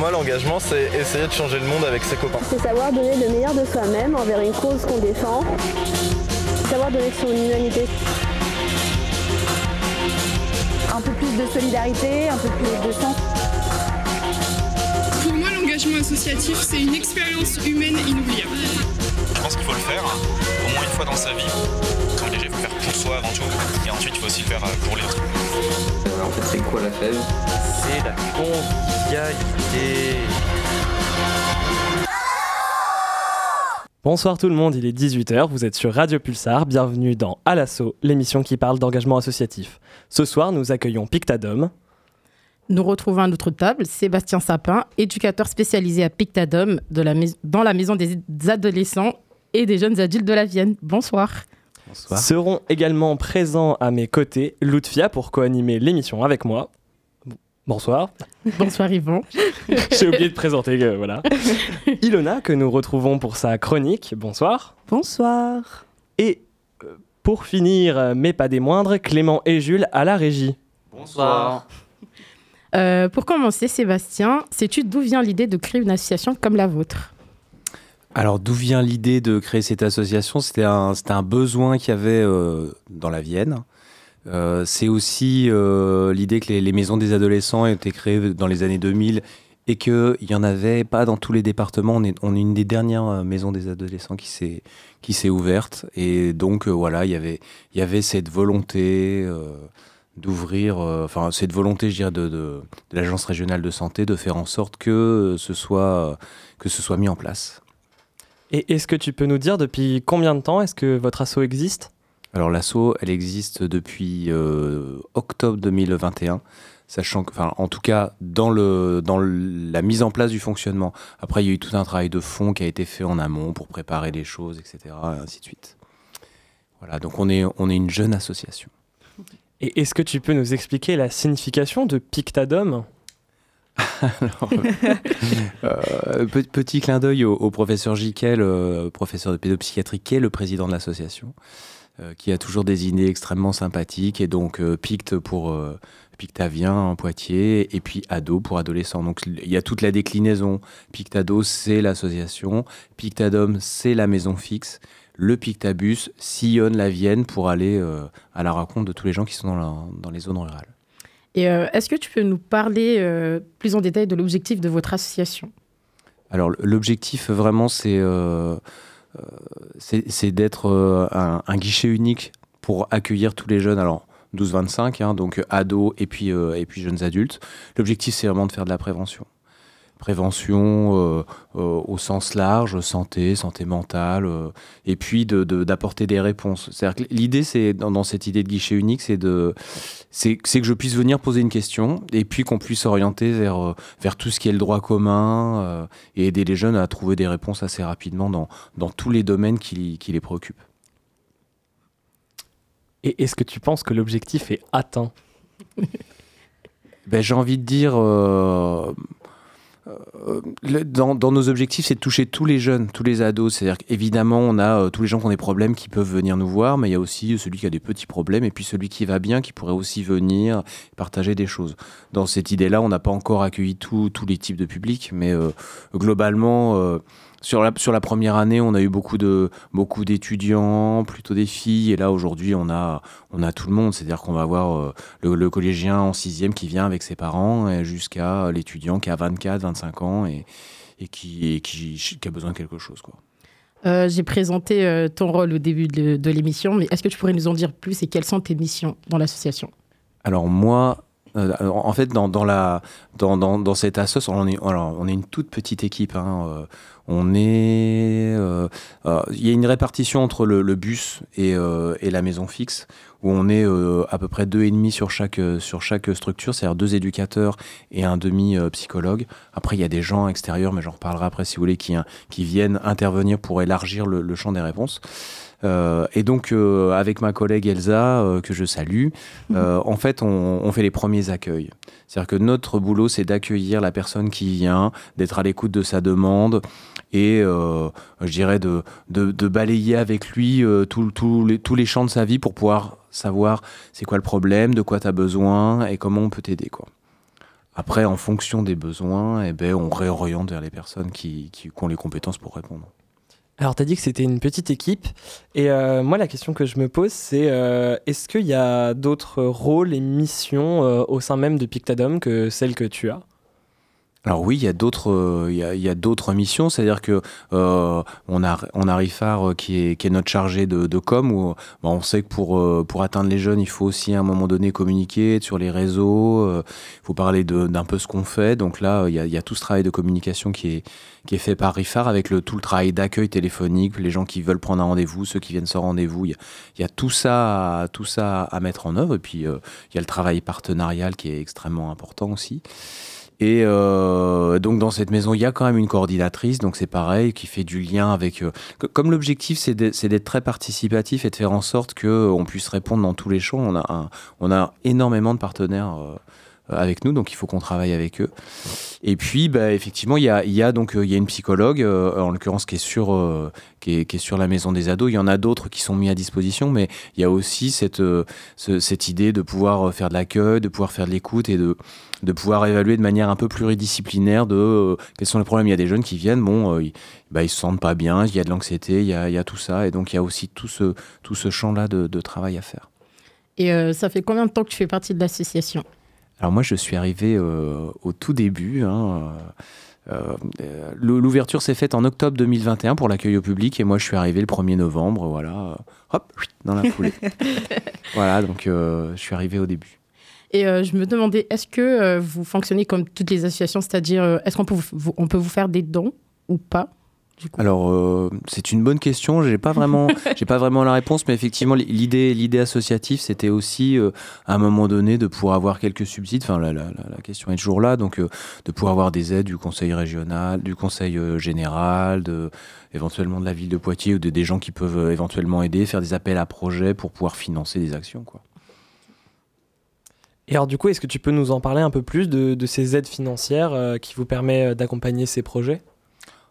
moi, l'engagement, c'est essayer de changer le monde avec ses copains. C'est savoir donner le meilleur de soi-même envers une cause qu'on défend. Savoir donner son humanité. Un peu plus de solidarité, un peu plus de sens. Pour moi, l'engagement associatif, c'est une expérience humaine inoubliable. Je pense qu'il faut le faire, au moins une fois dans sa vie. Soi avant tout, et ensuite il faut aussi le faire pour les autres. Euh, en fait, c'est quoi la fève? C'est la convivialité. Bonsoir tout le monde, il est 18h, vous êtes sur Radio Pulsar, bienvenue dans À l'assaut, l'émission qui parle d'engagement associatif. Ce soir, nous accueillons Pictadom. Nous retrouvons à notre table Sébastien Sapin, éducateur spécialisé à Pictadom de la dans la maison des adolescents et des jeunes adultes de la Vienne. Bonsoir. Bonsoir. Seront également présents à mes côtés Lutfia pour co-animer l'émission avec moi. Bonsoir. Bonsoir Yvon. J'ai oublié de présenter, euh, voilà. Ilona, que nous retrouvons pour sa chronique. Bonsoir. Bonsoir. Et euh, pour finir, euh, mais pas des moindres, Clément et Jules à la régie. Bonsoir. Euh, pour commencer, Sébastien, sais-tu d'où vient l'idée de créer une association comme la vôtre? Alors d'où vient l'idée de créer cette association? C'était un, besoin qu'il y avait euh, dans la Vienne. Euh, c'est aussi euh, l'idée que les, maisons des adolescents été créées dans les années 2000 et qu'il n'y en avait pas dans tous les départements. On est, on une des dernières maisons des adolescents qui s'est, qui s'est ouverte. Et donc voilà, y il y avait cette volonté d'ouvrir, enfin cette volonté, je dirais, de, de, de l'agence régionale de santé de faire en sorte que ce soit, que ce soit mis en place. Et est-ce que tu peux nous dire depuis combien de temps est-ce que votre asso existe? Alors l'asso, elle existe depuis euh, octobre 2021, sachant que, enfin, en tout cas, dans, le, dans la mise en place du fonctionnement. Après, il y a eu tout un travail de fond qui a été fait en amont pour préparer les choses, etc., et ainsi de suite. Voilà, donc on est, on est une jeune association. Et est-ce que tu peux nous expliquer la signification de Pictadome? Alors, euh, petit clin d'œil au, professeur Jiquel, euh, professeur de pédopsychiatrie, qui est le président de l'association, euh, qui a toujours des idées extrêmement sympathiques, et donc euh, Pict pour Pictavien en Poitiers, et puis Ado pour adolescents. Donc il y a toute la déclinaison. Pictado, c'est l'association, Pictadome, c'est la maison fixe. Le Pictabus sillonne la Vienne pour aller à la rencontre de tous les gens qui sont dans les zones rurales. Euh, est-ce que tu peux nous parler euh, plus en détail de l'objectif de votre association? Alors l'objectif vraiment c'est euh, d'être un, un, guichet unique pour accueillir tous les jeunes. Alors 12-25, hein, donc ados et puis, et puis jeunes adultes. L'objectif c'est vraiment de faire de la prévention prévention euh, euh, au sens large, santé, santé mentale, euh, et puis d'apporter de, des réponses. C'est-à-dire que l'idée, c'est dans, dans, cette idée de guichet unique, c'est de c'est que je puisse venir poser une question et puis qu'on puisse s'orienter vers vers tout ce qui est le droit commun et aider les jeunes à trouver des réponses assez rapidement dans, dans tous les domaines qui, qui les préoccupent. Et est-ce que tu penses que l'objectif est atteint? Ben, J'ai envie de dire euh, dans, dans, nos objectifs, c'est de toucher tous les jeunes, tous les ados. C'est-à-dire qu'évidemment, on a euh, tous les gens qui ont des problèmes qui peuvent venir nous voir, mais il y a aussi celui qui a des petits problèmes et puis celui qui va bien qui pourrait aussi venir partager des choses. Dans cette idée-là, on n'a pas encore accueilli tous les types de publics, mais euh, globalement, euh, sur la, sur la première année, on a eu beaucoup de beaucoup d'étudiants, plutôt des filles, et là aujourd'hui, on a on a tout le monde. C'est-à-dire qu'on va avoir euh, le, le, collégien en sixième qui vient avec ses parents, jusqu'à l'étudiant qui a 24, 25 ans et, et, qui, et qui, qui, a besoin de quelque chose, quoi. Euh, J'ai présenté euh, ton rôle au début de, de l'émission, mais est-ce que tu pourrais nous en dire plus et quelles sont tes missions dans l'association? Alors moi, euh, en fait, dans, dans, la, dans, dans, cette assoce, on est, alors, on est une toute petite équipe. Hein, euh, on est, euh, il y a une répartition entre le, bus et, et, la maison fixe, où on est à peu près deux et demi sur chaque sur chaque structure, c'est-à-dire deux éducateurs et un demi psychologue. Après, il y a des gens extérieurs, mais j'en reparlerai après si vous voulez, qui, qui viennent intervenir pour élargir le champ des réponses. Euh, et donc, euh, avec ma collègue Elsa, euh, que je salue, en fait, on, on, fait les premiers accueils. C'est-à-dire que notre boulot, c'est d'accueillir la personne qui vient, d'être à l'écoute de sa demande et, je dirais, de, de, de, balayer avec lui tout, tout les, tous les champs de sa vie pour pouvoir savoir c'est quoi le problème, de quoi tu as besoin et comment on peut t'aider. quoi. après, en fonction des besoins, eh ben, on réoriente vers les personnes qui, qui, ont les compétences pour répondre. Alors, tu as dit que c'était une petite équipe. Et euh, moi, la question que je me pose, c'est euh, est-ce qu'il y a d'autres rôles et missions euh, au sein même de Pictadom que celles que tu as? Alors oui, il y a d'autres, euh, il, y a, d'autres missions, c'est-à-dire que euh, on a on a Rifar euh, qui est qui est notre chargé de, com où bah, on sait que pour pour atteindre les jeunes, il faut aussi à un moment donné communiquer sur les réseaux, il faut parler d'un peu ce qu'on fait. Donc là, il y, a, tout ce travail de communication qui est qui est fait par Rifar avec tout le travail d'accueil téléphonique, les gens qui veulent prendre un rendez-vous, ceux qui viennent sans rendez-vous. Il y a, il y a tout ça tout ça à mettre en œuvre et puis il y a le travail partenarial qui est extrêmement important aussi. Et euh, donc dans cette maison, il y a quand même une coordinatrice, donc c'est pareil, qui fait du lien avec. Euh, comme l'objectif, c'est d'être très participatif et de faire en sorte qu'on puisse répondre dans tous les champs. On a, on a énormément de partenaires. Euh, avec nous, donc il faut qu'on travaille avec eux. Et puis, bah, effectivement, il y a, il y a une psychologue, en l'occurrence qui est sur est, qui est, sur la maison des ados. Il y en a d'autres qui sont mis à disposition, mais il y a aussi cette cette idée de pouvoir faire de l'accueil, de pouvoir faire de l'écoute et de de pouvoir évaluer de manière un peu pluridisciplinaire de euh, quels sont les problèmes. Il y a des jeunes qui viennent, bon, euh, ils, bah, se sentent pas bien, il y a de l'anxiété, il, y a, y a tout ça, et donc il y a aussi tout ce, tout ce champ-là de, travail à faire. Et euh, ça fait combien de temps que tu fais partie de l'association? Alors moi, je suis arrivé au tout début. Hein, L'ouverture s'est faite en octobre 2021 pour l'accueil au public et moi je suis arrivé le 1er novembre, voilà, hop, dans la foulée. voilà, donc je suis arrivé au début. Et euh, je me demandais, est-ce que euh, vous fonctionnez comme toutes les associations, c'est-à-dire, euh, est-ce qu'on peut vous, on peut vous faire des dons ou pas? Alors, c'est une bonne question. J'ai pas vraiment, j'ai pas vraiment la réponse, mais effectivement, l'idée, l'idée associative, c'était aussi à un moment donné de pouvoir avoir quelques subsides. Enfin, la, la, la question est toujours là, donc de pouvoir avoir des aides du conseil régional, du conseil général, de éventuellement de la ville de Poitiers ou de des gens qui peuvent éventuellement aider, faire des appels à projets pour pouvoir financer des actions, quoi. Et alors du coup, est-ce que tu peux nous en parler un peu plus de, ces aides financières euh, qui vous permettent euh, d'accompagner ces projets?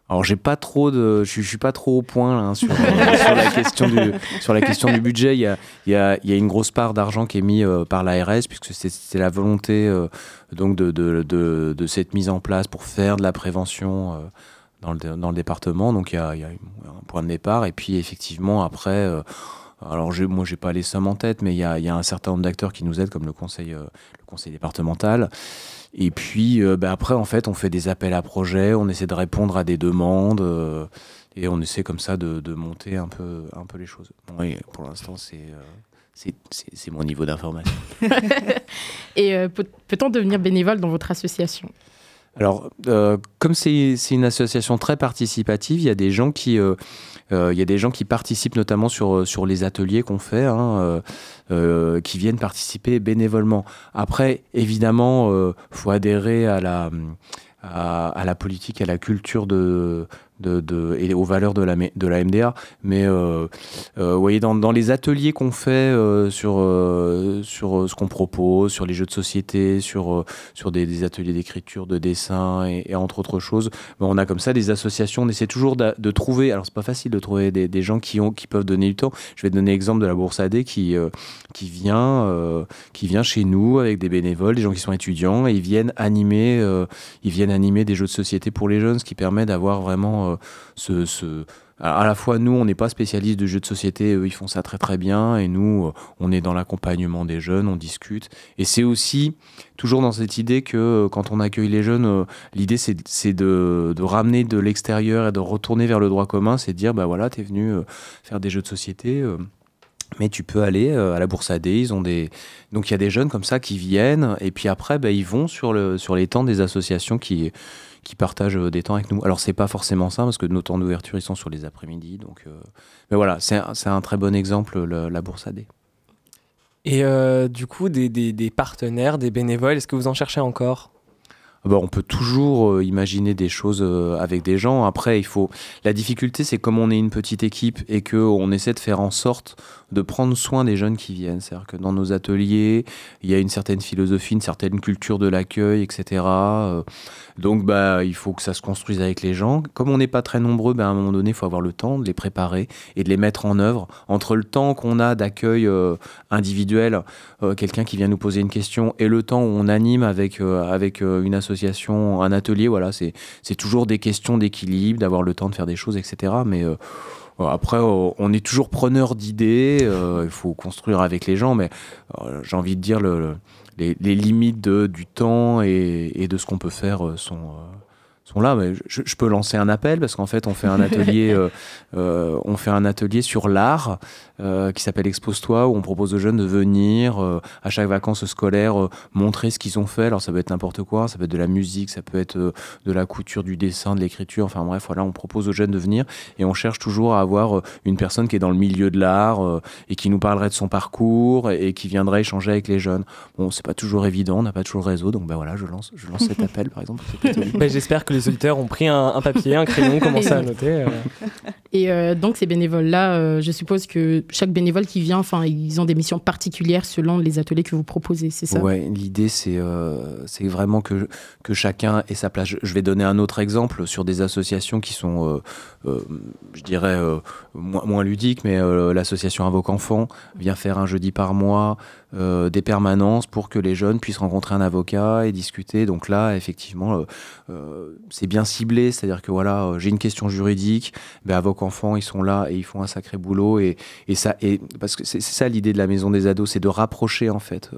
Alors j'ai pas trop de, je, suis pas trop au point hein, sur, la question du sur la question du budget. Il y a, il y a, il y a une grosse part d'argent qui est mis euh, par l'ARS puisque c'est la volonté donc de, de, de, de, cette mise en place pour faire de la prévention dans, le, dans le département. Donc il y, a, il y a un point de départ et puis effectivement après alors je, moi, j'ai pas les sommes en tête, mais il y a, un certain nombre d'acteurs qui nous aident, comme le conseil, euh, le conseil départemental. Et puis euh, bah, après, en fait, on fait des appels à projets, on essaie de répondre à des demandes, euh, et on essaie comme ça de, monter un peu, un peu les choses. Oui, pour l'instant, c'est c'est mon niveau d'information. et peut-on devenir bénévole dans votre association? Alors, comme c'est une association très participative, il y a des gens qui, euh, il y a des gens qui participent notamment sur, euh, les ateliers qu'on fait, hein, euh, qui viennent participer bénévolement. Après, évidemment, il faut adhérer à la, à, la politique, à la culture de, de, et aux valeurs de la, de la MDA. Mais euh, euh, vous voyez, dans, dans les ateliers qu'on fait euh, sur, sur ce qu'on propose, sur les jeux de société, sur, sur des, ateliers d'écriture, de dessin et, entre autres choses, ben, on a comme ça des associations. On essaie toujours de, trouver, alors c'est pas facile de trouver des, des, gens qui, ont, qui peuvent donner du temps. Je vais donner l'exemple de la Bourse AD qui, qui, vient, qui vient chez nous avec des bénévoles, des gens qui sont étudiants et ils viennent animer, ils viennent animer des jeux de société pour les jeunes, ce qui permet d'avoir vraiment euh, à la fois nous on n'est pas spécialistes de jeux de société eux ils font ça très très bien et nous euh, on est dans l'accompagnement des jeunes on discute. Et c'est aussi toujours dans cette idée que euh, quand on accueille les jeunes l'idée c'est de, de, ramener de l'extérieur et de retourner vers le droit commun c'est de dire bah voilà t'es venu faire des jeux de société mais tu peux aller à la Bourse AD, ils ont des donc il y a des jeunes comme ça qui viennent et puis après bah, ils vont sur le sur les temps des associations qui qui partagent euh, des temps avec nous. Alors c'est pas forcément ça parce que nos temps d'ouverture ils sont sur les après-midi, donc euh, mais voilà, c'est un, un, très bon exemple la bourse AD. Et euh, du coup, des, des, partenaires, des bénévoles, est-ce que vous en cherchez encore? Bah, on peut toujours euh, imaginer des choses euh, avec des gens. Après, il faut. La difficulté, c'est comme on est une petite équipe et que on essaie de faire en sorte de prendre soin des jeunes qui viennent. C'est-à-dire que dans nos ateliers, il y a une certaine philosophie, une certaine culture de l'accueil, etc. Euh, donc, bah, il faut que ça se construise avec les gens. Comme on n'est pas très nombreux, bah, à un moment donné, il faut avoir le temps de les préparer et de les mettre en œuvre. Entre le temps qu'on a d'accueil individuel, quelqu'un qui vient nous poser une question, et le temps où on anime avec, avec une association, un atelier, voilà, c'est toujours des questions d'équilibre, d'avoir le temps de faire des choses, etc. Mais après, euh, on est toujours preneur d'idées, euh, il faut construire avec les gens, mais euh, j'ai envie de dire le, les, limites du temps et de ce qu'on peut faire sont, sont là. Mais je, peux lancer un appel parce qu'en fait, on fait un atelier, euh, euh, on fait un atelier sur l'art euh, qui s'appelle Expose-toi où on propose aux jeunes de venir à chaque vacances scolaires montrer ce qu'ils ont fait. Alors ça peut être n'importe quoi, ça peut être de la musique, ça peut être de la couture, du dessin, de l'écriture. Enfin bref, voilà, on propose aux jeunes de venir et on cherche toujours à avoir une personne qui est dans le milieu de l'art et qui nous parlerait de son parcours et, qui viendrait échanger avec les jeunes. Bon, c'est pas toujours évident, on n'a pas toujours le réseau, donc ben voilà, je lance, je lance cet appel par exemple. Ben, j'espère que les auditeurs ont pris un, papier, un crayon, commencé à noter. Euh. Et euh, donc ces bénévoles-là, euh, je suppose que chaque bénévole qui vient, enfin, ils ont des missions particulières selon les ateliers que vous proposez, c'est ça? Ouais, l'idée c'est c'est vraiment que que chacun ait sa place. Je vais donner un autre exemple sur des associations qui sont, je dirais, moins, moins ludiques, mais l'association Invoque Enfant vient faire un jeudi par mois euh, des permanences pour que les jeunes puissent rencontrer un avocat et discuter. Donc là, effectivement, euh, euh, c'est bien ciblé, c'est-à-dire que voilà, j'ai une question juridique, ben, Avoc Enfants, ils sont là et ils font un sacré boulot. Et, et ça, et, parce que c'est ça l'idée de la maison des ados, c'est de rapprocher en fait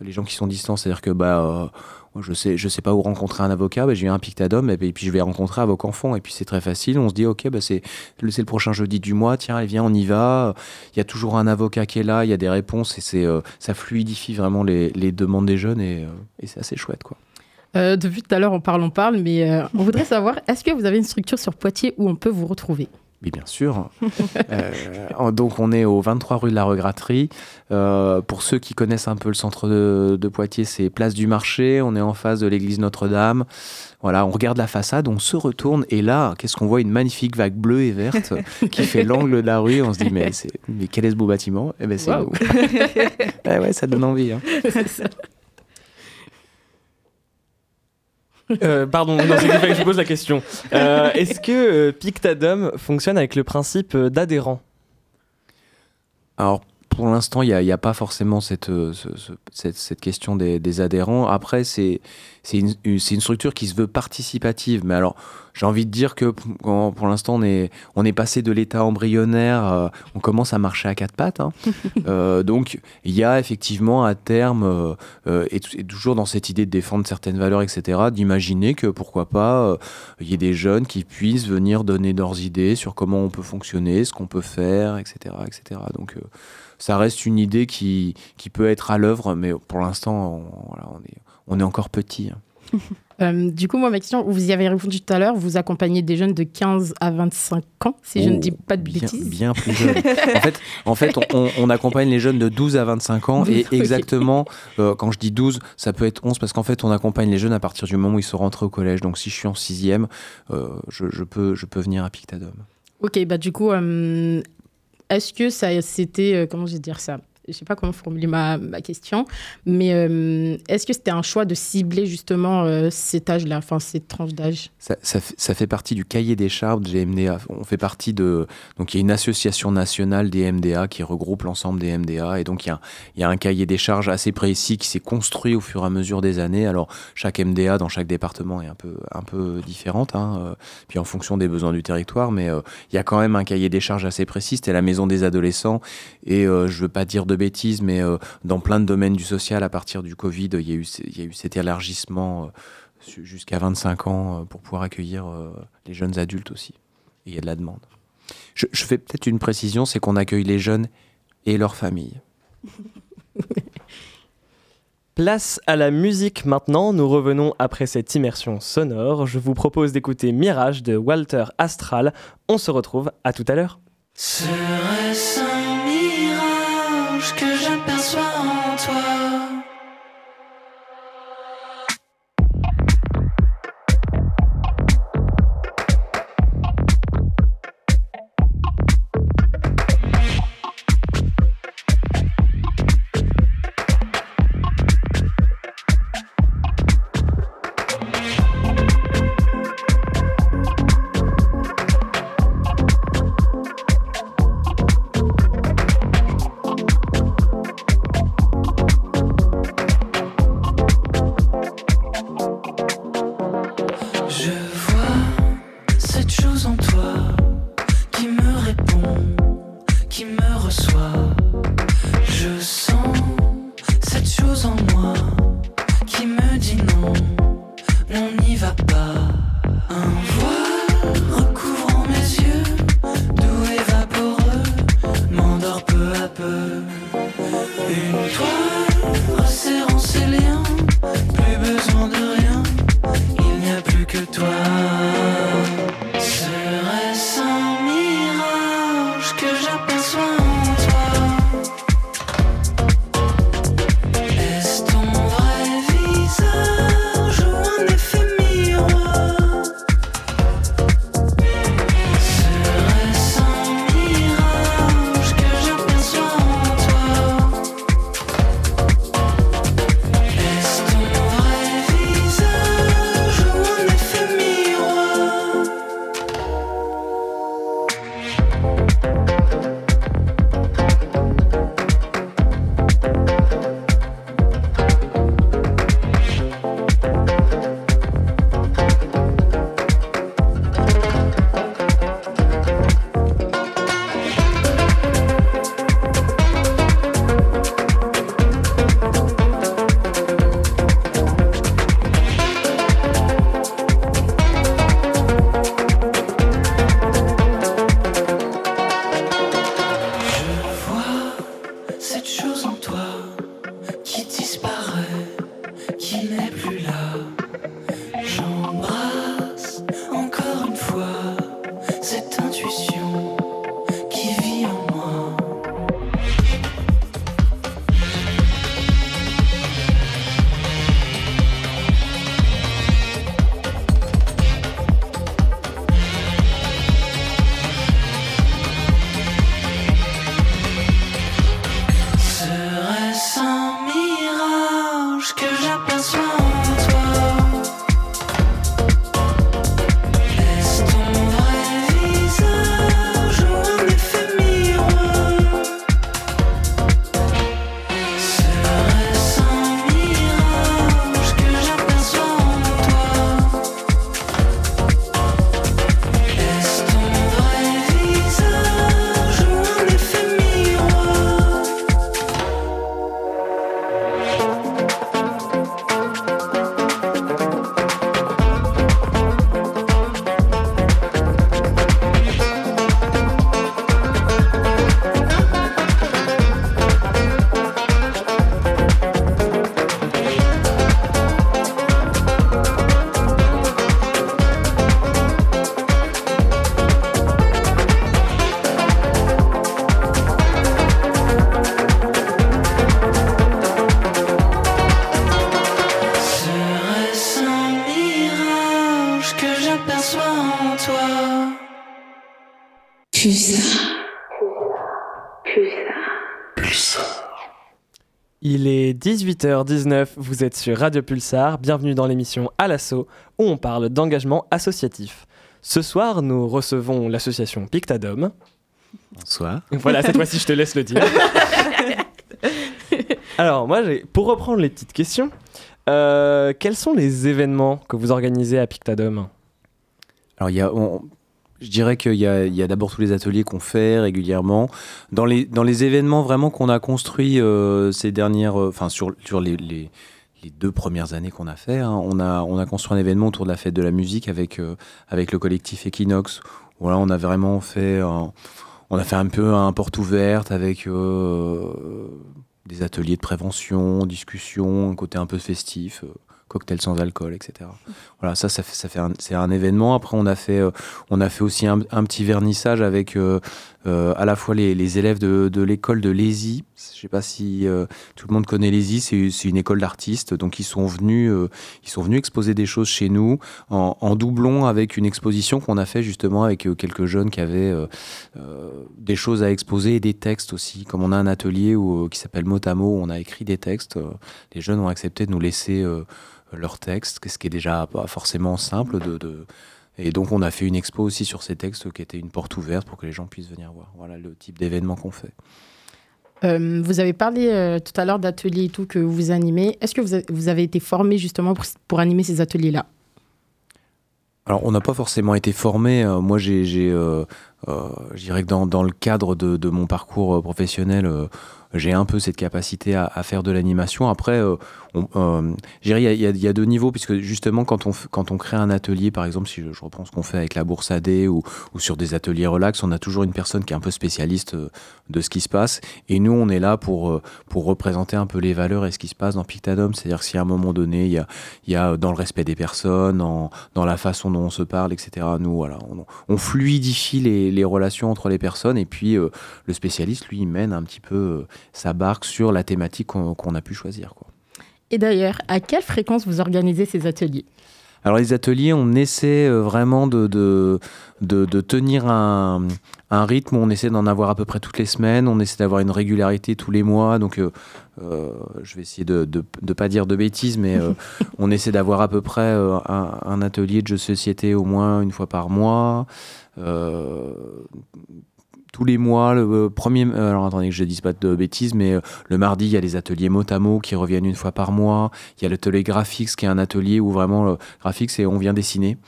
les gens qui sont distants. C'est-à-dire que bah, je sais, je sais pas où rencontrer un avocat, bah, je viens à Pictadom et, puis je vais rencontrer un avocat enfant. Et puis c'est très facile, on se dit, ok, bah, c'est le prochain jeudi du mois, tiens, viens, on y va. Il y a toujours un avocat qui est là, il y a des réponses et c'est euh, ça fluidifie vraiment les, les, demandes des jeunes et, euh, et c'est assez chouette. quoi. Euh, depuis tout à l'heure, on parle, on parle, mais on voudrait savoir, est-ce que vous avez une structure sur Poitiers où on peut vous retrouver? Oui, bien sûr. euh, donc, on est au 23 rue de la Regraterie. Euh, pour ceux qui connaissent un peu le centre de, Poitiers, c'est Place du Marché. On est en face de l'église Notre-Dame. Voilà, on regarde la façade, on se retourne et là, qu'est-ce qu'on voit? Une magnifique vague bleue et verte qui fait l'angle de la rue. On se dit, mais, mais quel est ce beau bâtiment? Eh ben, c'est wow. ouais, ça donne envie. Hein. Euh, pardon, non, que je pose la question. Euh, est-ce que euh, Pictadom fonctionne avec le principe d'adhérent? Alors, pour l'instant, il n'y a, pas forcément cette, cette, question des, adhérents. Après, c'est une, une, structure qui se veut participative. Mais alors, j'ai envie de dire que pour l'instant, on est, on est passé de l'état embryonnaire, euh, on commence à marcher à quatre pattes. Hein. Euh, donc, il y a effectivement à terme, euh, et, toujours dans cette idée de défendre certaines valeurs, etc., d'imaginer que pourquoi pas, il y ait des jeunes qui puissent venir donner leurs idées sur comment on peut fonctionner, ce qu'on peut faire, etc. etc. Donc, ça reste une idée qui, qui peut être à l'œuvre, mais pour l'instant, on, est, on est encore petit. Hein. Euh, du coup, moi, ma question, vous y avez répondu tout à l'heure, vous accompagnez des jeunes de 15 à 25 ans, si je ne dis pas de bêtises. Bien plus jeunes. en fait, en fait on, accompagne les jeunes de 12 à 25 ans et exactement, euh, quand je dis 12, ça peut être 11 parce qu'en fait, on accompagne les jeunes à partir du moment où ils sont rentrés au collège. Donc, si je suis en 6e, euh, je, peux, je peux venir à Pictadom. Ok, bah du coup, est-ce que ça c'était, comment je vais dire ça? Je sais pas comment formuler ma, question, mais euh, est-ce que c'était un choix de cibler justement euh, cet âge-là, enfin cette tranche d'âge? Ça, fait partie du cahier des charges des MDA. On fait partie de. Donc il y a une association nationale des MDA qui regroupe l'ensemble des MDA, et donc il y a, un cahier des charges assez précis qui s'est construit au fur et à mesure des années. Alors chaque MDA dans chaque département est un peu, un peu différente, hein, euh, puis en fonction des besoins du territoire, mais il y a quand même un cahier des charges assez précis. C'était la maison des adolescents, et je veux pas dire de bêtises, mais euh, dans plein de domaines du social, à partir du Covid, il y a eu, il y a eu cet élargissement euh, jusqu'à 25 ans euh, pour pouvoir accueillir les jeunes adultes aussi. Et il y a de la demande. Je, je fais peut-être une précision, c'est qu'on accueille les jeunes et leurs familles. Place à la musique maintenant, nous revenons après cette immersion sonore. Je vous propose d'écouter Mirage de Walter Astral. On se retrouve à tout à l'heure. cette chose en toi. 18h19, vous êtes sur Radio Pulsar, bienvenue dans l'émission À l'assaut où on parle d'engagement associatif. Ce soir, nous recevons l'association Pictadome. Bonsoir. Voilà, cette fois-ci, je te laisse le dire. Alors, moi, pour reprendre les petites questions, euh, quels sont les événements que vous organisez à Pictadome? Alors, il y a, on- je dirais qu'il y a, d'abord tous les ateliers qu'on fait régulièrement. Dans les, événements vraiment qu'on a construits euh, ces dernières, euh, enfin sur, les, deux premières années qu'on a fait, hein, on, a, on a construit un événement autour de la fête de la musique avec, euh, le collectif Equinox. Voilà, on a vraiment fait, un- on a fait un peu un porte ouverte avec des ateliers de prévention, discussion, un côté un peu festif. cocktail sans alcool, etc. Voilà, ça, ça fait, c'est un événement. Après, on a fait, euh, on a fait aussi un, petit vernissage avec euh, euh, à la fois les, élèves de, de l'école de Lézy. Je sais pas si tout le monde connaît Lézy, c'est, une école d'artistes. Donc, ils sont venus, ils sont venus exposer des choses chez nous en, doublon avec une exposition qu'on a fait justement avec quelques jeunes qui avaient des choses à exposer et des textes aussi. Comme on a un atelier où, qui s'appelle Mot à mot, où on a écrit des textes. les jeunes ont accepté de nous laisser leurs textes, ce qui est déjà pas forcément simple de, de- Et donc on a fait une expo aussi sur ces textes qui était une porte ouverte pour que les gens puissent venir voir. Voilà le type d'événement qu'on fait. Euh, vous avez parlé euh, tout à l'heure d'ateliers et tout que vous animez. Est-ce que vous, a- vous avez été formé justement pour, pour animer ces ateliers-là? Alors, on n'a pas forcément été formé. Euh, moi, j'ai, je dirais que dans, dans le cadre de, de mon parcours professionnel, j'ai un peu cette capacité à, à faire de l'animation. Après, euh, il y y, a- deux niveaux, puisque justement, quand on, crée un atelier, par exemple, si je, je reprends ce qu'on fait avec la Bourse AD ou, sur des ateliers relax, on a toujours une personne qui est un peu spécialiste euh, de ce qui se passe. Et nous, on est là pour, euh, pour représenter un peu les valeurs et ce qui se passe dans Pictadome. C'est-à-dire si à un moment donné, il y a, euh, dans le respect des personnes, dans la façon dont on se parle, etc. Nous, on, fluidifie les, relations entre les personnes. Et puis, le spécialiste, lui, il mène un petit peu sa barque sur la thématique qu'on a pu choisir. Et d'ailleurs, à quelle fréquence vous organisez ces ateliers? Alors les ateliers, on essaie euh, vraiment de, de, de, de tenir un, un rythme, on essaie d'en avoir à peu près toutes les semaines, on essaie d'avoir une régularité tous les mois, donc euh, euh, je vais essayer de ne pas dire de bêtises, mais euh, on essaie d'avoir à peu près un, un atelier de jeux de société au moins une fois par mois. Tous les mois, le euh, premier. euh, Alors attendez que je dise pas de bêtises, mais euh, le mardi, il y a les ateliers mot à mot qui reviennent une fois par mois. Il y a l'atelier graphics qui est un atelier où vraiment le graphics, c'est on vient dessiner.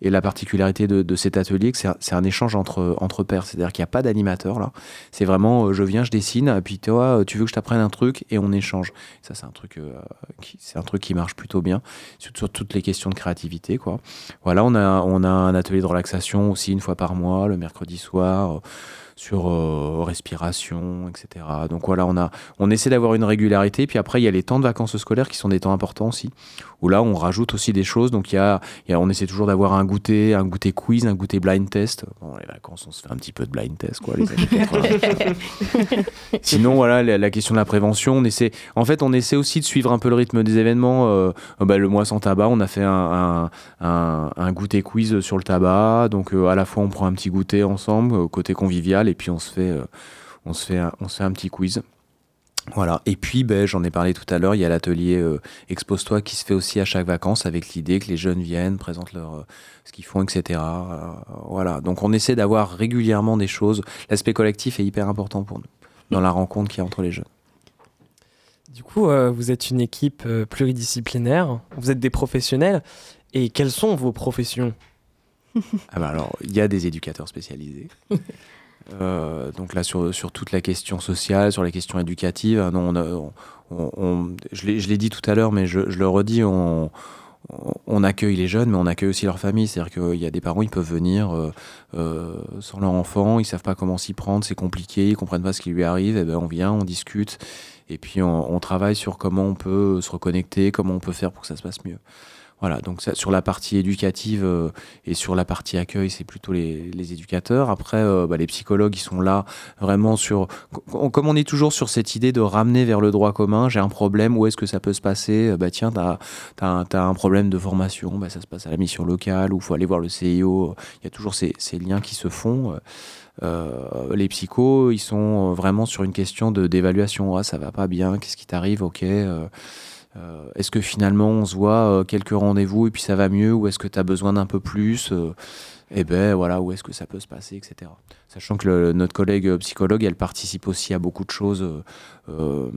Et la particularité de, de cet atelier, c'est un, un échange entre, entre pairs. C'est-à-dire qu'il n'y a pas d'animateur là. C'est vraiment je viens, je dessine, et puis toi, tu veux que je t'apprenne un truc et on échange. Ça, c'est un truc, euh, qui, un truc qui marche plutôt bien sur, sur toutes les questions de créativité. Quoi. Voilà, on a, on a un atelier de relaxation aussi une fois par mois, le mercredi soir. Sur euh, respiration, etc. Donc voilà, on, a, on essaie d'avoir une régularité. Puis après, il y a les temps de vacances scolaires qui sont des temps importants aussi, où là, on rajoute aussi des choses. Donc il y a, il y a- on essaie toujours d'avoir un goûter, un goûter quiz, un goûter blind test. Bon, les vacances, on se fait un petit peu de blind test, quoi, les années 80. Sinon, voilà, la, la question de la prévention, on essaie, en fait, on essaie aussi de suivre un peu le rythme des événements. Euh, euh, bah, le mois sans tabac, on a fait un, un, un- un goûter quiz sur le tabac. Donc, euh, à la fois, on prend un petit goûter ensemble, côté convivial, et puis on se fait, euh, on se fait, on se fait un petit quiz. Voilà. Et puis, ben, j'en ai parlé tout à l'heure, il y a l'atelier euh, Expose-toi qui se fait aussi à chaque vacances avec l'idée que les jeunes viennent, présentent leur, euh, ce qu'ils font, etc. Euh, voilà. Donc, on essaie d'avoir régulièrement des choses. L'aspect collectif est hyper important pour nous dans la rencontre qu'il y a entre les jeunes. Du coup, euh, vous êtes une équipe euh, pluridisciplinaire, vous êtes des professionnels. Et quelles sont vos professions? Ah bah alors, il y a des éducateurs spécialisés. Euh, donc là, sur, sur toute la question sociale, sur les questions éducatives, hein, non, on je l'ai dit tout à l'heure, mais je, je le redis, on, accueille les jeunes, mais on accueille aussi leur famille. C'est-à-dire qu'il y a des parents, ils peuvent venir euh, euh, sans leur enfant, ils savent pas comment s'y prendre, c'est compliqué, ils comprennent pas ce qui lui arrive. Et ben, on vient, on discute, et puis on travaille sur comment on peut se reconnecter, comment on peut faire pour que ça se passe mieux. Voilà, donc sur la partie éducative euh, et sur la partie accueil, c'est plutôt les, éducateurs. Après, euh, bah, les psychologues, ils sont là vraiment sur... com- Comme on est toujours sur cette idée de ramener vers le droit commun, j'ai un problème, où est-ce que ça peut se passer? Euh, Bah tiens, t'as as, un- problème de formation, bah, ça se passe à la mission locale, ou faut aller voir le CIO. Il y a toujours ces, ces liens qui se font. Les psychos, ils sont vraiment sur une question d'évaluation. Ah, ça va pas bien, qu'est-ce qui t'arrive? Ok. Euh, est-ce que finalement on se voit euh, quelques rendez-vous et puis ça va mieux ou est-ce que tu as besoin d'un peu plus euh, Et ben voilà, où est-ce que ça peut se passer, etc. Sachant que notre collègue euh, psychologue, elle participe aussi à beaucoup de choses, euh, euh,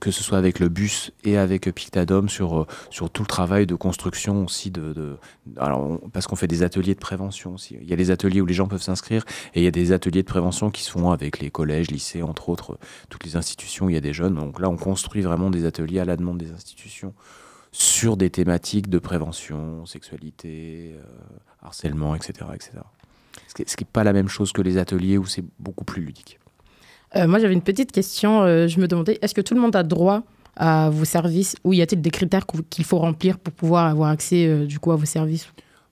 que ce soit avec le bus et avec Pictadom sur, sur tout le travail de construction aussi de, alors parce qu'on fait des ateliers de prévention aussi. Il y a les ateliers où les gens peuvent s'inscrire et il y a des ateliers de prévention qui se font avec les collèges, lycées, entre autres, toutes les institutions où il y a des jeunes. Donc là, on construit vraiment des ateliers à la demande des institutions sur des thématiques de prévention, sexualité, euh, harcèlement, etc. etc. Ce qui n'est pas la même chose que les ateliers où c'est beaucoup plus ludique. Euh, moi, j'avais une petite question. Euh, je me demandais, est-ce que tout le monde a droit à vos services ou y a-t-il des critères qu'il faut remplir pour pouvoir avoir accès euh, du coup à vos services?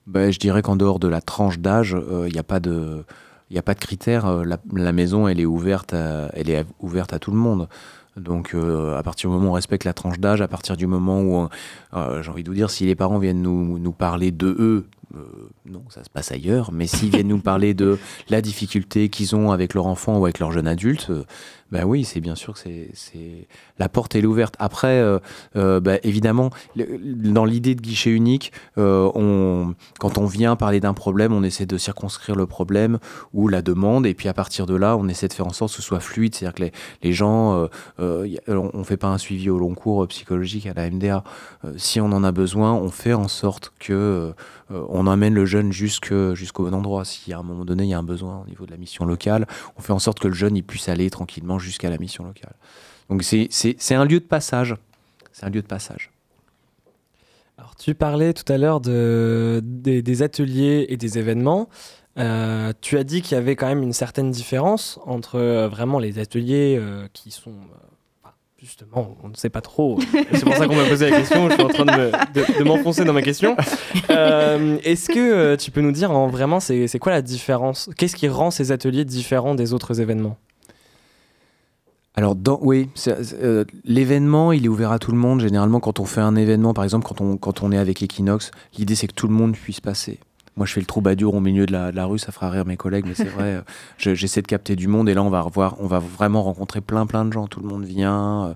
Ben, je dirais qu'en dehors de la tranche d'âge, il n'y a pas de... Il a pas de critères. La, la maison, elle est ouverte à, elle est ouverte à tout le monde. Donc, euh, à partir du moment où on respecte la tranche d'âge, à partir du moment où, euh, j'ai envie de vous dire, si les parents viennent nous, parler de eux, euh, non, ça se passe ailleurs, mais s'ils viennent nous parler de la difficulté qu'ils ont avec leur enfant ou avec leur jeune adulte, euh, ben oui, c'est bien sûr que c'est, la porte est ouverte. Après, euh, euh, ben, évidemment, dans l'idée de guichet unique, euh, on, quand on vient parler d'un problème, on essaie de circonscrire le problème ou la demande, et puis à partir de là, on essaie de faire en sorte que ce soit fluide, c'est-à-dire que les, gens, on fait pas un suivi au long cours psychologique à la MDA. Si on en a besoin, on fait en sorte que on emmène le jeune jusqu'au bon endroit. Si à un moment donné, il y a un besoin au niveau de la mission locale, on fait en sorte que le jeune puisse aller tranquillement jusqu'à la mission locale. Donc c'est- un lieu de passage. C'est un lieu de passage. Alors, tu parlais tout à l'heure de, des, des ateliers et des événements. Euh, tu as dit qu'il y avait quand même une certaine différence entre euh, vraiment les ateliers euh, qui sont. euh, justement, on ne sait pas trop. C'est pour ça qu'on m'a posé la question. Je suis en train de me- de- de m'enfoncer dans ma question. Euh, Est-ce que euh, tu peux nous dire en vraiment c'est quoi la différence? Qu'est-ce qui rend ces ateliers différents des autres événements? Alors, dans, oui, euh, l'événement, il est ouvert à tout le monde. Généralement, quand on fait un événement, par exemple, quand on, quand on est avec Equinox, l'idée, c'est que tout le monde puisse passer. Moi, je fais le troubadour au milieu de la, rue, ça fera rire mes collègues, mais c'est vrai, euh, je- j'essaie de capter du monde. Et là, on va, revoir, on va vraiment rencontrer plein, plein de gens. Tout le monde vient.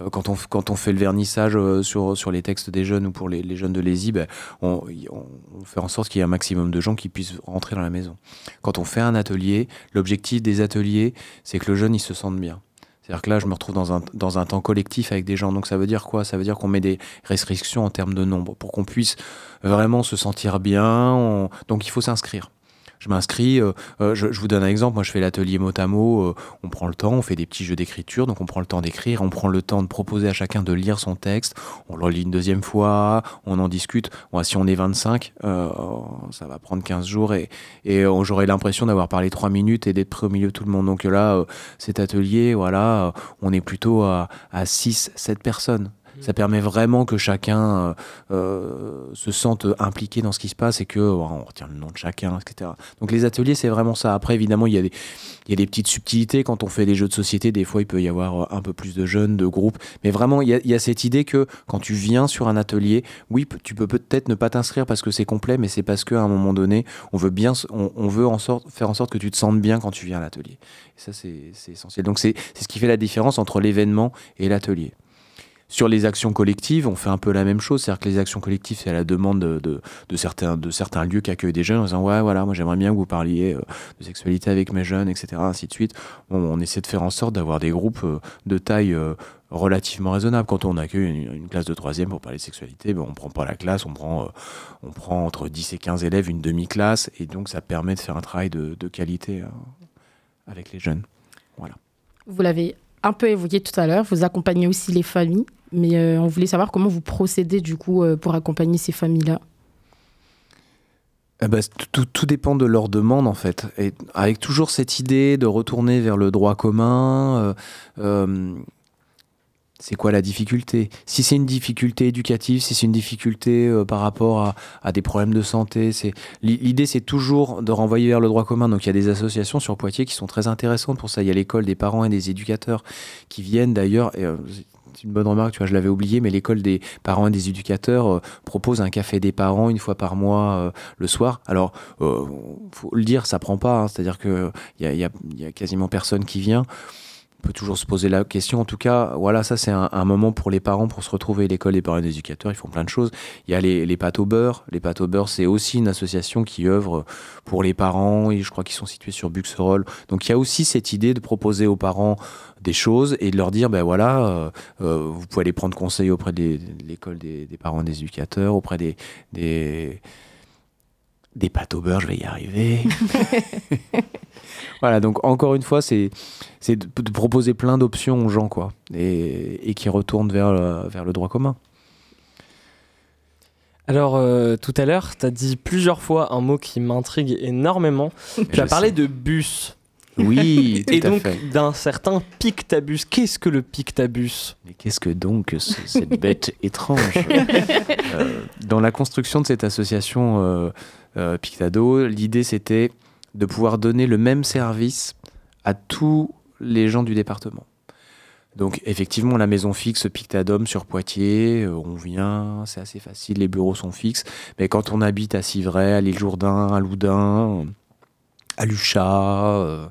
euh, quand, on, quand on fait le vernissage sur, sur les textes des jeunes ou pour les, les jeunes de l'ESI, ben, on- on fait en sorte qu'il y ait un maximum de gens qui puissent rentrer dans la maison. Quand on fait un atelier, l'objectif des ateliers, c'est que le jeune, il se sente bien. C'est-à-dire que là, je me retrouve dans un, dans un temps collectif avec des gens. Donc ça veut dire quoi? Ça veut dire qu'on met des restrictions en termes de nombre pour qu'on puisse vraiment se sentir bien. On- Donc il faut s'inscrire. Je m'inscris. euh, euh, je, vous donne un exemple. Moi, je fais l'atelier mot à mot. euh, on prend le temps, on fait des petits jeux d'écriture. Donc, on prend le temps d'écrire. On prend le temps de proposer à chacun de lire son texte. On le lit une deuxième fois. On en discute. Si on est 25, euh, ça va prendre 15 jours et, et j'aurai l'impression d'avoir parlé 3 minutes et d'être prêt au milieu de tout le monde. Donc là, cet atelier, voilà, on est plutôt à, à 6, 7 personnes. Ça permet vraiment que chacun euh, euh, se sente impliqué dans ce qui se passe et que euh, on retient le nom de chacun, etc. Donc les ateliers, c'est vraiment ça. Après, évidemment, il y, a des, petites subtilités. Quand on fait des jeux de société, des fois, il peut y avoir euh, un peu plus de jeunes, de groupes. Mais vraiment, il y a, cette idée que quand tu viens sur un atelier, oui, tu peux peut-être ne pas t'inscrire parce que c'est complet, mais c'est parce qu'à un moment donné, on veut, bien, on, veut faire en sorte que tu te sentes bien quand tu viens à l'atelier. Et ça, c'est essentiel. Donc c'est ce qui fait la différence entre l'événement et l'atelier. Sur les actions collectives, on fait un peu la même chose. C'est-à-dire que les actions collectives, c'est à la demande de, certains, lieux qui accueillent des jeunes en disant Ouais, voilà, moi j'aimerais bien que vous parliez euh, de sexualité avec mes jeunes, etc. Ainsi de suite. On essaie de faire en sorte d'avoir des groupes euh, de taille euh, relativement raisonnable. Quand on accueille une, classe de troisième pour parler de sexualité, ben, on prend pas la classe, on prend, entre 10 et 15 élèves, une demi-classe, et donc ça permet de faire un travail de, qualité avec les jeunes. Voilà. Vous l'avez un peu évoqué tout à l'heure, vous accompagnez aussi les familles, mais euh, on voulait savoir comment vous procédez du coup euh, pour accompagner ces familles-là. Eh ben, tout, tout- dépend de leur demande en fait. Et avec toujours cette idée de retourner vers le droit commun, euh, c'est quoi la difficulté? Si c'est une difficulté éducative, si c'est une difficulté par rapport à, des problèmes de santé, c'est l'i- l'idée c'est toujours de renvoyer vers le droit commun. Donc il y a des associations sur Poitiers qui sont très intéressantes pour ça. Il y a l'école des parents et des éducateurs qui viennent d'ailleurs. Une bonne remarque, tu vois, je l'avais oublié, mais l'école des parents et des éducateurs euh, propose un café des parents une fois par mois euh, le soir. Alors, euh, faut le dire, ça prend pas, hein, c'est-à-dire que il y a, il y a- il y a quasiment personne qui vient. On peut toujours se poser la question. En tout cas, voilà, ça c'est un, moment pour les parents pour se retrouver. L'école des parents et des éducateurs, ils font plein de choses. Il y a les, les pâtes au beurre. Les pâtes au beurre, c'est aussi une association qui œuvre pour les parents. Et je crois qu'ils sont situés sur Buxerolles. Donc il y a aussi cette idée de proposer aux parents des choses et de leur dire, ben voilà, euh, euh, vous pouvez aller prendre conseil auprès de l'école des, parents des éducateurs, auprès des, des pâtes au beurre, je vais y arriver. voilà, donc encore une fois, c'est c'est de, de proposer plein d'options aux gens, quoi, et, et qui retournent vers, le- vers le droit commun. Alors, euh, tout à l'heure, tu as dit plusieurs fois un mot qui m'intrigue énormément. Tu as parlé sais. de bus. Oui, tout Et à donc d'un certain pictabus. Qu'est-ce que le pictabus? Mais qu'est-ce que donc ce- cette bête étrange? Euh, Dans la construction de cette association euh, euh, Pictado, l'idée c'était de pouvoir donner le même service à tous les gens du département. Donc effectivement, la maison fixe Pictadome sur Poitiers, euh, on vient, c'est assez facile, les bureaux sont fixes. Mais quand on habite à Civray, à l'île Jourdain, à Loudun, à Luchat, euh,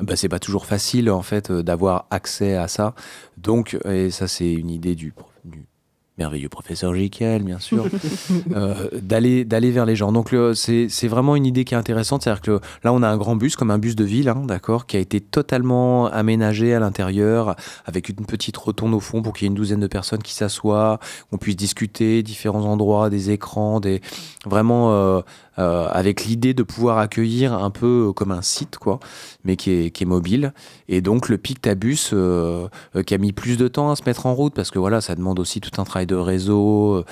bah, c'est pas toujours facile en fait euh, d'avoir accès à ça. Donc, et ça c'est une idée du merveilleux professeur Jekyll, bien sûr, euh, d'aller d'aller vers les gens. Donc c'est vraiment une idée qui est intéressante, c'est-à-dire que là on a un grand bus comme un bus de ville, hein, d'accord, qui a été totalement aménagé à l'intérieur avec une petite rotonde au fond pour qu'il y ait une douzaine de personnes qui s'assoient, qu'on puisse discuter différents endroits, des écrans, des vraiment euh, euh, avec l'idée de pouvoir accueillir un peu comme un site, quoi, mais qui est, qui est mobile. Et donc le Pictabus, euh, euh, qui a mis plus de temps à se mettre en route, parce que voilà, ça demande aussi tout un travail de réseau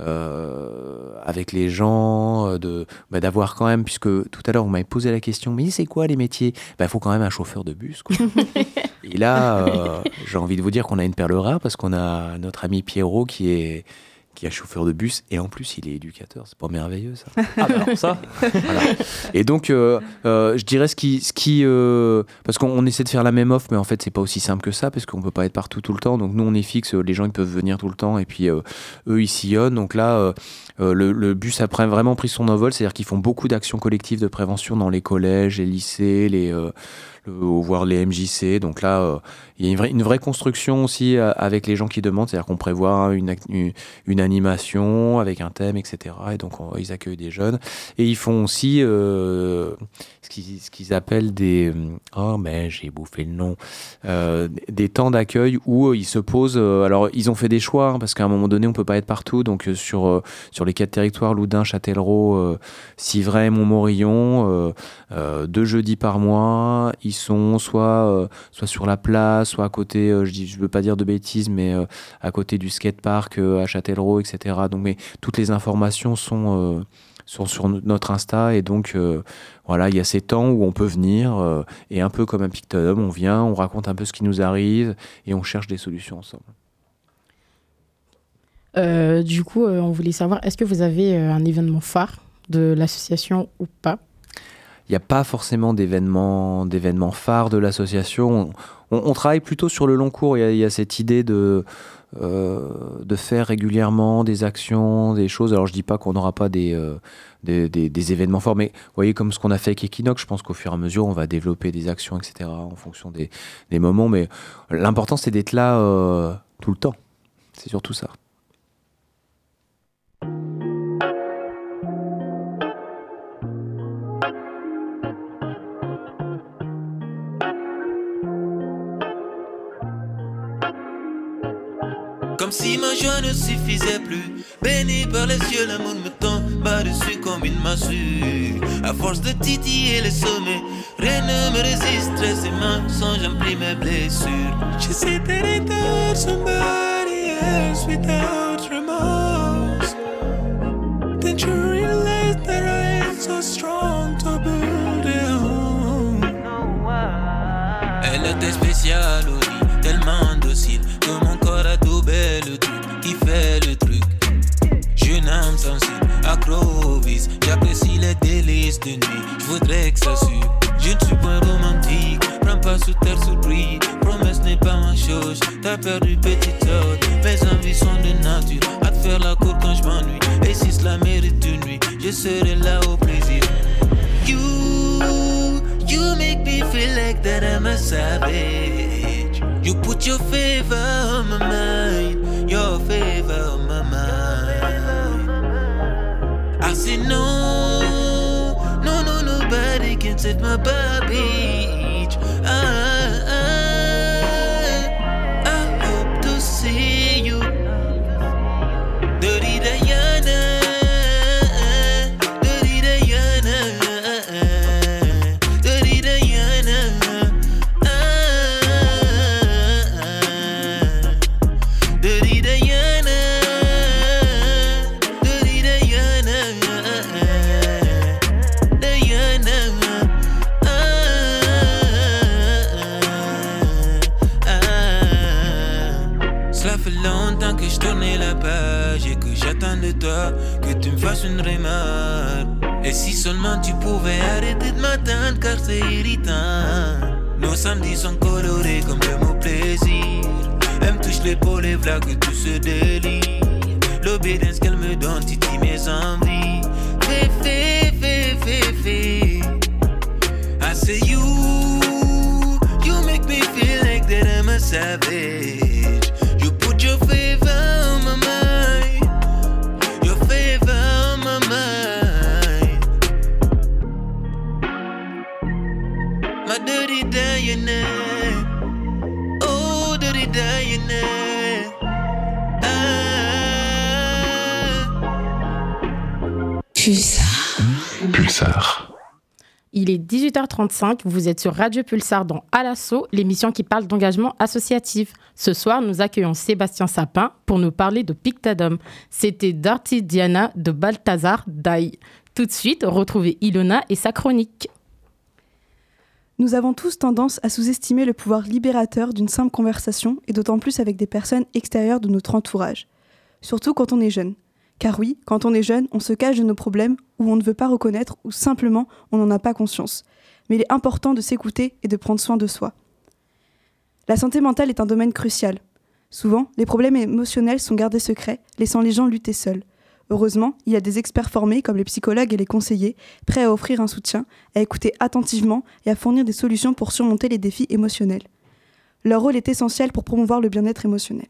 euh, avec les gens, euh, de bah, d'avoir quand même, puisque tout à l'heure vous m'avez posé la question, mais c'est quoi les métiers? Il faut quand même un chauffeur de bus. Quoi. Et là, euh, j'ai envie de vous dire qu'on a une perle rare, parce qu'on a notre ami Pierrot qui est qui est chauffeur de bus et en plus il est éducateur, c'est pas merveilleux ça. Ah bah alors ça Voilà. Et donc, euh, euh, je dirais ce qui, ce qui euh, parce qu'on on essaie de faire la même offre, mais en fait, c'est pas aussi simple que ça, parce qu'on peut pas être partout tout le temps. Donc nous, on est fixe, les gens ils peuvent venir tout le temps, et puis eux ils sillonnent. Donc là, le, le bus a vraiment pris son envol, c'est-à-dire qu'ils font beaucoup d'actions collectives de prévention dans les collèges, les lycées, les le- voire les MJC. Donc là, euh, il y a une vraie, une vraie construction aussi euh, avec les gens qui demandent, c'est-à-dire qu'on prévoit une, une, animation avec un thème, etc. Et donc on- ils accueillent des jeunes. Et ils font aussi euh, ce qu'ils appellent des... Oh mais j'ai bouffé le nom. Euh, des temps d'accueil où euh, ils se posent... euh, alors ils ont fait des choix, hein, parce qu'à un moment donné on peut pas être partout. Donc euh, sur, euh, sur les quatre territoires, Loudun, Châtellerault, euh, Civray, Montmorillon, euh, euh, deux jeudis par mois, ils sont soit, euh, soit sur la place, soit à côté, euh, je dis, je veux pas dire de bêtises, mais euh, à côté du skatepark à Châtellerault, etc. Donc, mais toutes les informations sont, sur no- notre Insta et donc voilà, il y a ces temps où on peut venir et un peu comme un Pictodome, on vient, on raconte un peu ce qui nous arrive et on cherche des solutions ensemble. Du coup, on voulait savoir, est-ce que vous avez un événement phare de l'association ou pas? Il n'y a pas forcément d'événements phares de l'association. On, travaille plutôt sur le long cours. Il y a, cette idée de, euh, de faire régulièrement des actions, des choses. Alors je dis pas qu'on n'aura pas des, euh, des- des événements forts, mais vous voyez comme ce qu'on a fait avec Equinox, je pense qu'au fur et à mesure, on va développer des actions, etc. en fonction des, des moments. Mais l'important, c'est d'être là euh, tout le temps. C'est surtout ça. Comme si ma joie ne suffisait plus. Béni par les cieux, l'amour me tombe dessus comme une massue. À force de titiller les sommets, rien ne me résiste. Stress et mensonges, j'emplis mes blessures. J'essaie d'être somebody else without remorse. Then you realize that I am so strong? J'apprécie les délices de nuit, je voudrais que ça suive. Je ne suis pas romantique, prends pas sous terre sous prix. Promesse n'est pas ma chose, t'as perdu petite heure. Mes envies sont de nature, à te faire la cour quand je m'ennuie. Et si cela mérite une nuit, je serai là au plaisir. You, you make me feel like that I'm a savage. You put your favor on my mind, your favor on my mind. I say no, planted my baby. Tu pouvais arrêter de m'attendre car c'est irritant. Nos samedis sont colorés comme le mot plaisir. Elle me touche l'épaule et v'là que tout se délie. L'obédience qu'elle me donne titille mes envies. Fais, fais, fais, fais, fais. I say you, you make me feel like that I'm a savage. 18h35, vous êtes sur Radio Pulsar dans À l'assaut, l'émission qui parle d'engagement associatif. Ce soir, nous accueillons Sébastien Sapin pour nous parler de Pictadom. C'était Dirty Diana de Balthazar Dai. Tout de suite, retrouvez Ilona et sa chronique. Nous avons tous tendance à sous-estimer le pouvoir libérateur d'une simple conversation, et d'autant plus avec des personnes extérieures de notre entourage. Surtout quand on est jeune. Car oui, quand on est jeune, on se cache de nos problèmes, ou on ne veut pas reconnaître, ou simplement on n'en a pas conscience. Mais il est important de s'écouter et de prendre soin de soi. La santé mentale est un domaine crucial. Souvent, les problèmes émotionnels sont gardés secrets, laissant les gens lutter seuls. Heureusement, il y a des experts formés, comme les psychologues et les conseillers, prêts à offrir un soutien, à écouter attentivement et à fournir des solutions pour surmonter les défis émotionnels. Leur rôle est essentiel pour promouvoir le bien-être émotionnel.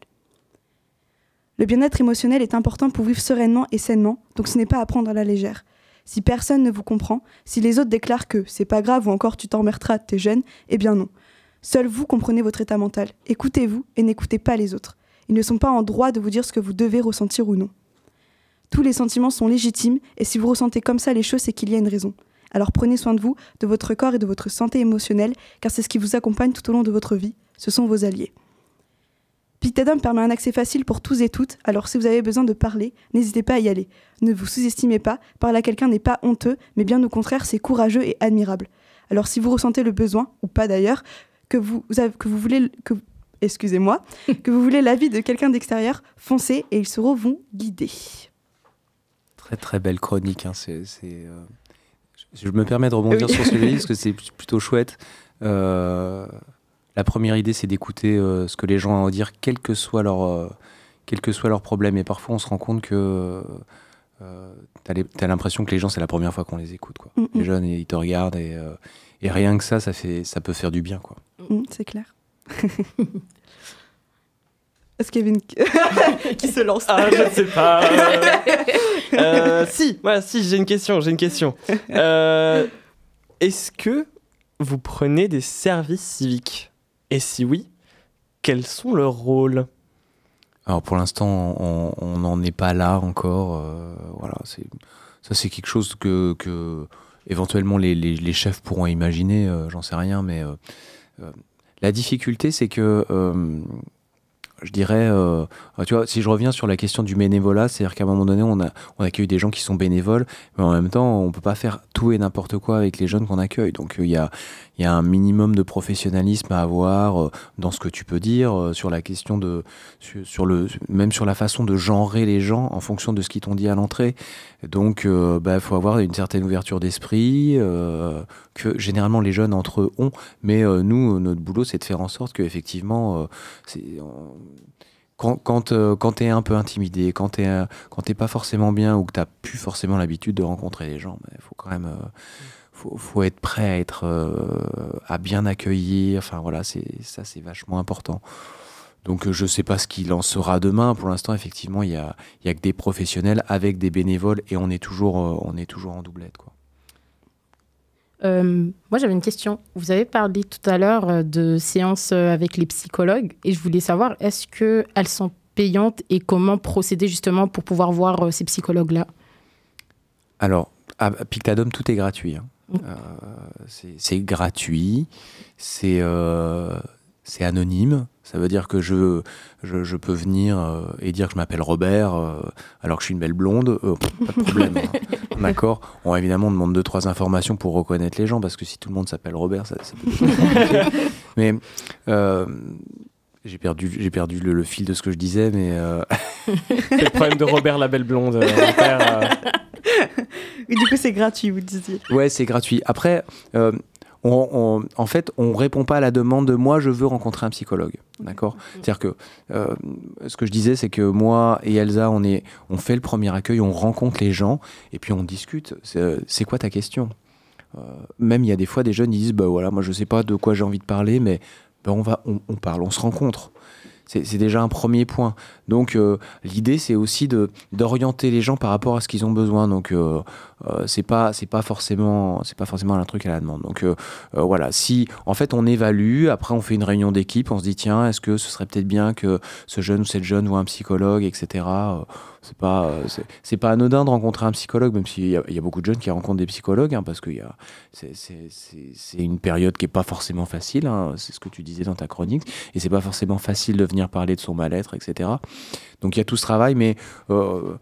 Le bien-être émotionnel est important pour vivre sereinement et sainement, donc ce n'est pas à prendre à la légère. Si personne ne vous comprend, si les autres déclarent que c'est pas grave ou encore tu t'en remettras, t'es jeune, eh bien non. Seul vous comprenez votre état mental. Écoutez-vous et n'écoutez pas les autres. Ils ne sont pas en droit de vous dire ce que vous devez ressentir ou non. Tous les sentiments sont légitimes et si vous ressentez comme ça les choses, c'est qu'il y a une raison. Alors prenez soin de vous, de votre corps et de votre santé émotionnelle, car c'est ce qui vous accompagne tout au long de votre vie. Ce sont vos alliés. Pictadum permet un accès facile pour tous et toutes, alors si vous avez besoin de parler, n'hésitez pas à y aller. Ne vous sous-estimez pas, parler à quelqu'un n'est pas honteux, mais bien au contraire, c'est courageux et admirable. Alors si vous ressentez le besoin, ou pas d'ailleurs, que vous, que vous voulez, que, excusez-moi, que vous voulez l'avis de quelqu'un d'extérieur, foncez et ils sauront vous guider. Très très belle chronique. Hein. C'est, euh, Je me permets de rebondir sur ce livre parce que c'est plutôt chouette. Euh, la première idée, c'est d'écouter euh, ce que les gens ont à dire, quel que soit leur, quel que soit leur problème. Et parfois, on se rend compte que tu as l'impression que les gens, c'est la première fois qu'on les écoute. Quoi. Les jeunes, ils te regardent et, et, rien que ça, ça, fait, ça peut faire du bien. Quoi. c'est clair. Est-ce qu'il y avait une qui se lance? Ah, je ne sais pas. Euh, si, voilà, si, j'ai une question, j'ai une question. Euh, est-ce que vous prenez des services civiques? Et si oui, quels sont leurs rôles? Alors pour l'instant, on n'en est pas là encore. Euh, voilà, ça, c'est quelque chose que, éventuellement les, chefs pourront imaginer. J'en sais rien, mais la difficulté, c'est que je dirais, euh, tu vois, si je reviens sur la question du bénévolat, c'est-à-dire qu'à un moment donné, on, a, on accueille des gens qui sont bénévoles, mais en même temps, on peut pas faire tout et n'importe quoi avec les jeunes qu'on accueille. Donc, il y a, y a un minimum de professionnalisme à avoir euh, dans ce que tu peux dire euh, sur la question de sur, le même sur la façon de genrer les gens en fonction de ce qu'ils t'ont dit à l'entrée. Donc il euh, bah, faut avoir une certaine ouverture d'esprit que généralement les jeunes entre eux ont, mais nous notre boulot c'est de faire en sorte que effectivement quand, quand, quand tu es un peu intimidé, quand tu n'es pas forcément bien ou que tu n'as plus forcément l'habitude de rencontrer les gens, il faut quand même faut, faut être prêt à être euh, à bien accueillir. Enfin voilà, ça, c'est vachement important. Donc euh, je ne sais pas ce qu'il en sera demain. Pour l'instant, effectivement, il y a, y a que des professionnels avec des bénévoles et on est toujours, euh, on est toujours en doublette. Quoi. Moi, j'avais une question. Vous avez parlé tout à l'heure de séances avec les psychologues et je voulais savoir, est-ce qu'elles sont payantes et comment procéder justement pour pouvoir voir ces psychologues-là? Alors, à Pictadome, tout est gratuit. Hein. Euh, c'est gratuit, euh, c'est anonyme. Ça veut dire que je, je, peux venir euh, et dire que je m'appelle Robert alors que je suis une belle blonde. pas de problème. Hein. D'accord On évidemment demande deux, trois informations pour reconnaître les gens parce que si tout le monde s'appelle Robert, ça, peut être Mais j'ai perdu, j'ai perdu le, fil de ce que je disais, mais. c'est le problème de Robert la belle blonde. du coup, c'est gratuit, vous disiez. Ouais, c'est gratuit. Après, euh, on, en fait, on répond pas à la demande de moi, je veux rencontrer un psychologue. D'accord C'est-à-dire que euh, ce que je disais, c'est que moi et Elsa, on, est, on fait le premier accueil, on rencontre les gens et puis on discute. C'est quoi ta question? Euh, Même il y a des fois des jeunes, ils disent bah voilà, moi je sais pas de quoi j'ai envie de parler, mais ben, on, va, on parle, on se rencontre. C'est déjà un premier point. Donc euh, l'idée c'est aussi d'orienter les gens par rapport à ce qu'ils ont besoin. Donc euh, euh, c'est pas c'est pas forcément c'est pas forcément un truc à la demande. Donc voilà, si en fait on évalue, après on fait une réunion d'équipe, on se dit tiens est-ce que ce serait peut-être bien que ce jeune ou cette jeune voit un psychologue, etc c'est pas c'est pas anodin de rencontrer un psychologue même s'il y, y, a beaucoup de jeunes qui rencontrent des psychologues hein, parce que c'est une période qui est pas forcément facile hein, c'est ce que tu disais dans ta chronique. Et c'est pas forcément facile de venir parler de son mal-être etc donc il y a tout ce travail mais euh,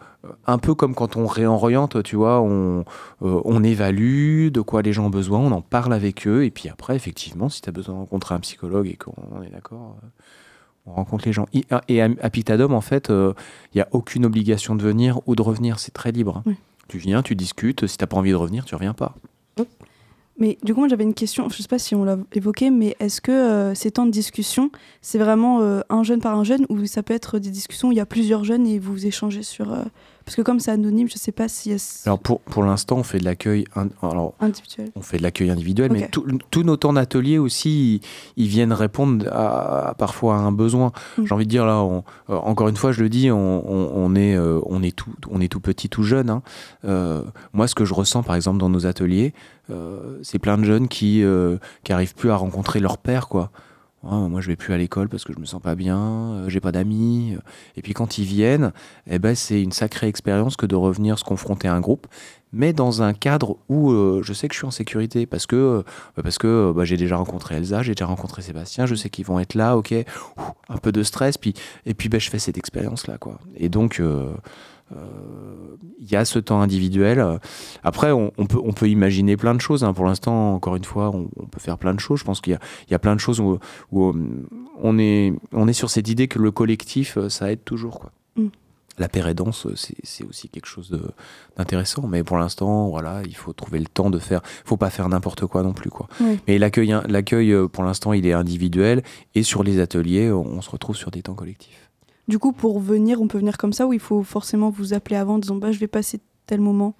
un peu comme quand on réoriente tu vois on, euh, on évalue de quoi les gens ont besoin on en parle avec eux et puis après effectivement si tu as besoin de rencontrer un psychologue et qu'on est d'accord euh, on rencontre les gens. Et à Pictadome, en fait, il euh, n'y a aucune obligation de venir ou de revenir. C'est très libre. Tu viens, tu discutes. Si tu n'as pas envie de revenir, tu reviens pas. Mais du coup, moi j'avais une question, je ne sais pas si on l'a évoqué, mais est-ce que euh, ces temps de discussion, c'est vraiment euh, un jeune par un jeune ou ça peut être des discussions où il y a plusieurs jeunes et vous échangez sur Parce que comme c'est anonyme, je sais pas si. y a- Alors pour, pour l'instant, on fait de l'accueil in- Individuel. on fait de l'accueil individuel, mais tous nos temps d'atelier aussi, ils, ils viennent répondre à, à parfois à un besoin. Mm. J'ai envie de dire là, on- euh, encore une fois, je le dis, on, on- on est, euh, on est tout, on est tout petit, tout jeune. hein. Euh, moi, ce que je ressens, par exemple, dans nos ateliers, c'est plein de jeunes qui, euh, qui arrivent plus à rencontrer leur père, quoi. Ah, moi, je vais plus à l'école parce que je me sens pas bien, euh, j'ai pas d'amis. Et puis quand ils viennent, eh ben, c'est une sacrée expérience que de revenir se confronter à un groupe, mais dans un cadre où euh, je sais que je suis en sécurité parce que, euh, parce que euh, bah, j'ai déjà rencontré Elsa, j'ai déjà rencontré Sébastien, je sais qu'ils vont être là, ok, un peu de stress, puis, et puis bah, je fais cette expérience-là. Et donc, euh, euh, il y a ce temps individuel. Après, on, on peut, on peut imaginer plein de choses. hein. Pour l'instant, encore une fois, on, on peut faire plein de choses. Je pense qu'il y a, il y a plein de choses où, où, euh, on, est, on est sur cette idée que le collectif, euh, ça aide toujours. Quoi. Mm. La pérédance, euh, c'est aussi quelque chose d'intéressant. Mais pour l'instant, voilà, il faut trouver le temps de faire. Il faut pas faire n'importe quoi non plus. Quoi. Ouais. Mais l'accueil, euh, pour l'instant, il est individuel. Et sur les ateliers, on, on se retrouve sur des temps collectifs. Du coup, pour venir, on peut venir comme ça ou il faut forcément vous appeler avant en disant bah, je vais passer tel moment?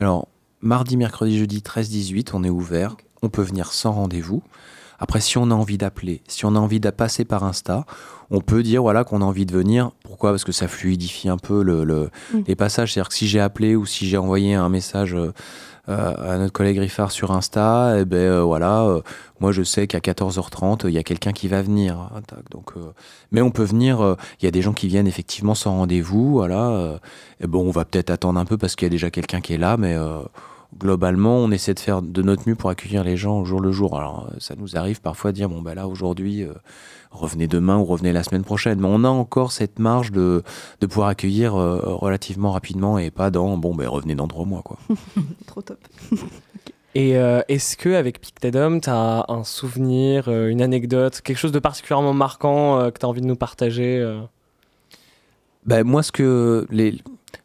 Alors, mardi, mercredi, jeudi 13-18, on est ouvert. On peut venir sans rendez-vous. Après, si on a envie d'appeler, si on a envie de passer par Insta, on peut dire voilà qu'on a envie de venir. Pourquoi? Parce que ça fluidifie un peu le, le- Mm. les passages. C'est-à-dire que si j'ai appelé ou si j'ai envoyé un message euh, euh, à notre collègue Riffard sur Insta, eh ben euh, voilà, euh, moi je sais qu'à 14h30, il y a quelqu'un qui va venir. tac. donc, mais on peut venir. Il y a des gens qui viennent effectivement sans rendez-vous. Voilà. bon, on va peut-être attendre un peu parce qu'il y a déjà quelqu'un qui est là, mais globalement, on essaie de faire de notre mieux pour accueillir les gens au jour le jour. Alors, euh, ça nous arrive parfois de dire bon, bah là, aujourd'hui, euh, revenez demain ou revenez la semaine prochaine. Mais on a encore cette marge de, de pouvoir accueillir euh, relativement rapidement et pas dans bon, ben revenez dans trois mois, quoi. Trop top. Et euh, est-ce que avec Pictedom, tu as un souvenir, euh, une anecdote, quelque chose de particulièrement marquant euh, que tu as envie de nous partager euh? Ben, moi, ce que les,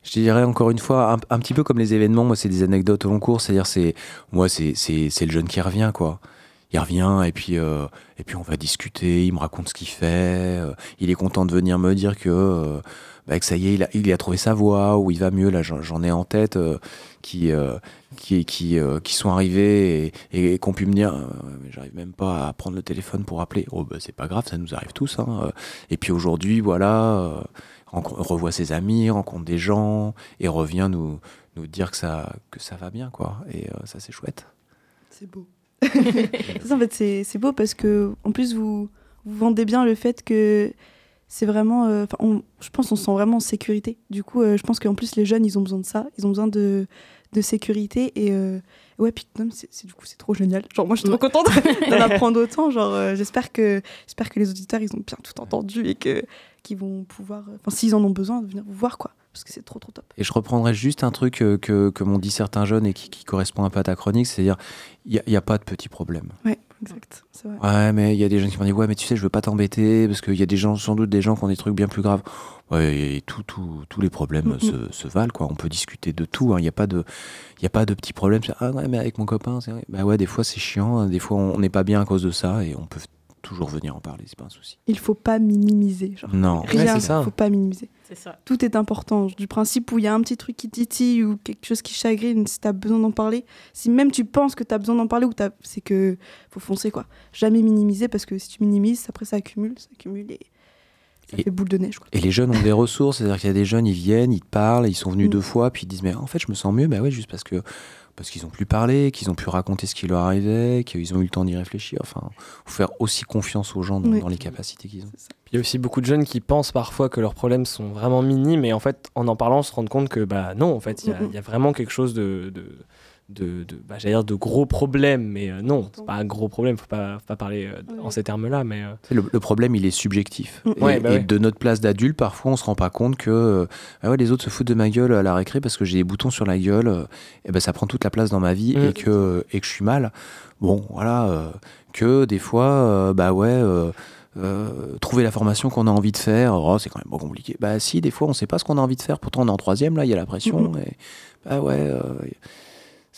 je dirais encore une fois, un, un petit peu comme les événements, moi, c'est des anecdotes au long cours. C'est-à-dire, c'est moi, c'est le jeune qui revient, quoi. Il revient et puis euh, et puis on va discuter. Il me raconte ce qu'il fait. euh, il est content de venir me dire que euh, bah, que ça y est, il a, il a trouvé sa voie ou il va mieux. Là, j'en ai en tête qui qui qui qui sont arrivés et, et, qu'on pu me dire, j'arrive même pas à prendre le téléphone pour appeler. Oh, bah, c'est pas grave, ça nous arrive tous. Hein. Et puis aujourd'hui, voilà. Revoit ses amis, rencontre des gens et revient nous, nous dire que ça, que ça va bien, quoi. Et euh, ça, c'est chouette. C'est beau. ça, en fait, c'est c'est beau parce que, en plus, vous, vous vendez bien le fait que c'est vraiment. euh, on- je pense qu'on se sent vraiment en sécurité. Du coup, euh, je pense qu'en plus, les jeunes, ils ont besoin de ça. Ils ont besoin de, de sécurité. Et euh, ouais, Pictodome, c'est c'est- du coup, c'est trop génial. Genre, moi, je suis trop contente d'en apprendre autant. Genre, euh, j'espère que, j'espère que les auditeurs, ils ont bien tout entendu et que qu'ils vont pouvoir. euh, Enfin, s'ils en ont besoin, venir vous voir, quoi. Parce que c'est trop, trop top. Et je reprendrai juste un truc euh, que, que m'ont dit certains jeunes et qui, qui correspond un peu à ta chronique, c'est-à-dire, il n'y a, pas de petits problèmes. Ouais, exact. C'est vrai. Ouais, mais il y a des jeunes qui m'ont dit, ouais, mais tu sais, je veux pas t'embêter, parce qu'il y a des gens, sans doute des gens qui ont des trucs bien plus graves. Ouais, et tout, tout- tous les problèmes Mhm. se, se valent, quoi. On peut discuter de tout, hein. il n'y a pas de, il a pas de petits problèmes. Ah ouais, mais avec mon copain, c'est. Bah ouais, des fois c'est chiant, hein. des fois on n'est pas bien à cause de ça, et on peut toujours venir en parler, c'est pas un souci. Il faut pas minimiser. Genre. Non. Rien, Ouais, c'est ça. faut pas minimiser. C'est ça. Tout est important. Du principe où il y a un petit truc qui titille ou quelque chose qui chagrine, si tu as besoin d'en parler, si même tu penses que tu as besoin d'en parler, ou t'as- c'est que faut foncer quoi. Jamais minimiser parce que si tu minimises, après ça accumule, ça accumule et ça Et- fait boule de neige. Quoi. Et les jeunes ont des ressources, c'est-à-dire qu'il y a des jeunes, ils viennent, ils te parlent, ils sont venus Mm. deux fois, puis ils disent mais en fait je me sens mieux, bah ouais juste parce que parce qu'ils ont pu parler, qu'ils ont pu raconter ce qui leur arrivait, qu'ils ont eu le temps d'y réfléchir. Enfin, faut faire aussi confiance aux gens dans, Oui. dans les capacités qu'ils ont. Il y a aussi beaucoup de jeunes qui pensent parfois que leurs problèmes sont vraiment minimes, et en fait, en en parlant, on se rend compte que bah non, en fait, il y a- y, a vraiment quelque chose de, de, de, de- bah, j'allais dire de gros problèmes, mais euh, non, c'est pas un gros problème, faut pas, faut pas parler euh, en ces termes-là, mais euh, Le, le problème, il est subjectif. Mm. Et, Ouais, bah et ouais. de notre place d'adulte, parfois, on se rend pas compte que euh, ah ouais, les autres se foutent de ma gueule à la récré parce que j'ai des boutons sur la gueule. euh, et ben, ça prend toute la place dans ma vie Mm. et, que, et que je suis mal. Bon, voilà. euh, que des fois, euh, bah ouais. euh, euh, trouver la formation qu'on a envie de faire, oh, c'est quand même pas compliqué. Bah si, des fois on sait pas ce qu'on a envie de faire, pourtant on est en troisième, là il y a la pression. Mhm. Et, bah ouais, euh,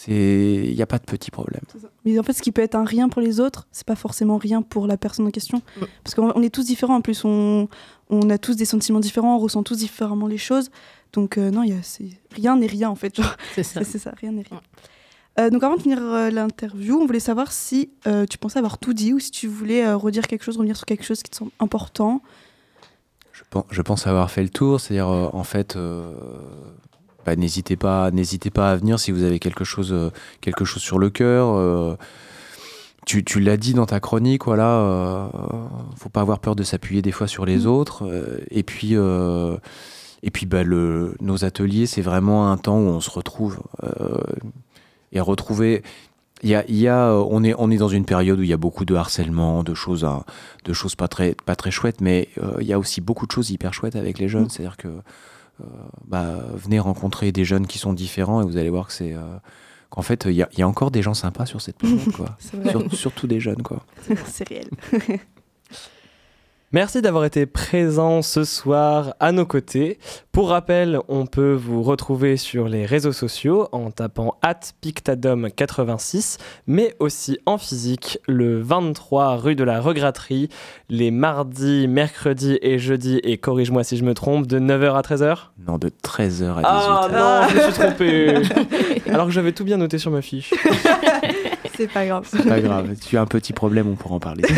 il n'y a pas de petits problèmes. Mais en fait, ce qui peut être un rien pour les autres, c'est pas forcément rien pour la personne en question. Parce qu'on on est tous différents. En plus, on, on a tous des sentiments différents, on ressent tous différemment les choses. Donc euh, non, il y a, rien n'est rien en fait. C'est ça. C'est ça, rien n'est rien. Euh, donc avant de finir euh, l'interview, on voulait savoir si euh, tu pensais avoir tout dit ou si tu voulais euh, redire quelque chose, revenir sur quelque chose qui te semble important. Je pense, je pense avoir fait le tour, c'est-à-dire euh, en fait, euh, bah, n'hésitez pas, n'hésitez pas à venir si vous avez quelque chose, euh, quelque chose sur le cœur. euh, tu, tu l'as dit dans ta chronique, voilà, euh, faut pas avoir peur de s'appuyer des fois sur les autres. euh, et puis, et puis, bah, le, nos ateliers, c'est vraiment un temps où on se retrouve euh, et retrouver. Il y a, y a, on, est, on est dans une période où il y a beaucoup de harcèlement, de choses, hein, de choses pas très, pas très chouettes, mais euh, il y a aussi beaucoup de choses hyper chouettes avec les jeunes. C'est-à-dire que bah, venez rencontrer des jeunes qui sont différents et vous allez voir que c'est. euh, qu'en fait, il y, y a encore des gens sympas sur cette planète, quoi. Surtout des jeunes, quoi. c'est réel. Merci d'avoir été présent ce soir à nos côtés. Pour rappel, on peut vous retrouver sur les réseaux sociaux en tapant pictadom86, mais aussi en physique le 23 rue de la Regratterie, les mardis, mercredis et jeudis, et corrige-moi si je me trompe, de 9h à 13h Non, de 13h à 18h. Ah non, je me suis trompé Alors que j'avais tout bien noté sur ma fiche. C'est pas grave. C'est pas grave. Tu as un petit problème, on pourra en parler.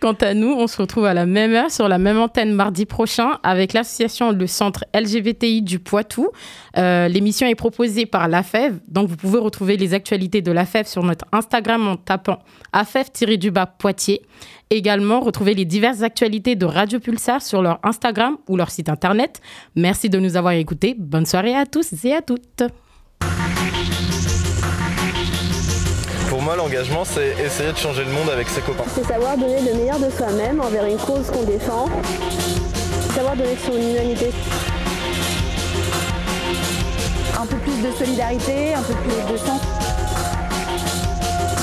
Quant à nous, on se retrouve à la même heure sur la même antenne mardi prochain avec l'association Le Centre LGBTI du Poitou. Euh, L'émission est proposée par l'AFEV, donc vous pouvez retrouver les actualités de l'AFEV sur notre Instagram en tapant AFEV-du-bas Poitiers. Également, retrouvez les diverses actualités de Radio Pulsar sur leur Instagram ou leur site internet. Merci de nous avoir écoutés. Bonne soirée à tous et à toutes. Pour moi, l'engagement, c'est essayer de changer le monde avec ses copains. C'est savoir donner le meilleur de soi-même envers une cause qu'on défend. Savoir donner son humanité. Un peu plus de solidarité, un peu plus de sens.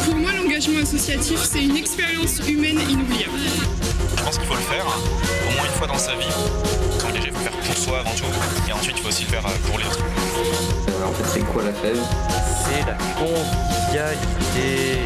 Pour moi, l'engagement associatif, c'est une expérience humaine inoubliable. Je pense qu'il faut le faire au moins une fois dans sa vie. Pour soi avant tout, et ensuite il faut aussi le faire euh, pour les autres. En fait, c'est quoi la fève? C'est la convivialité.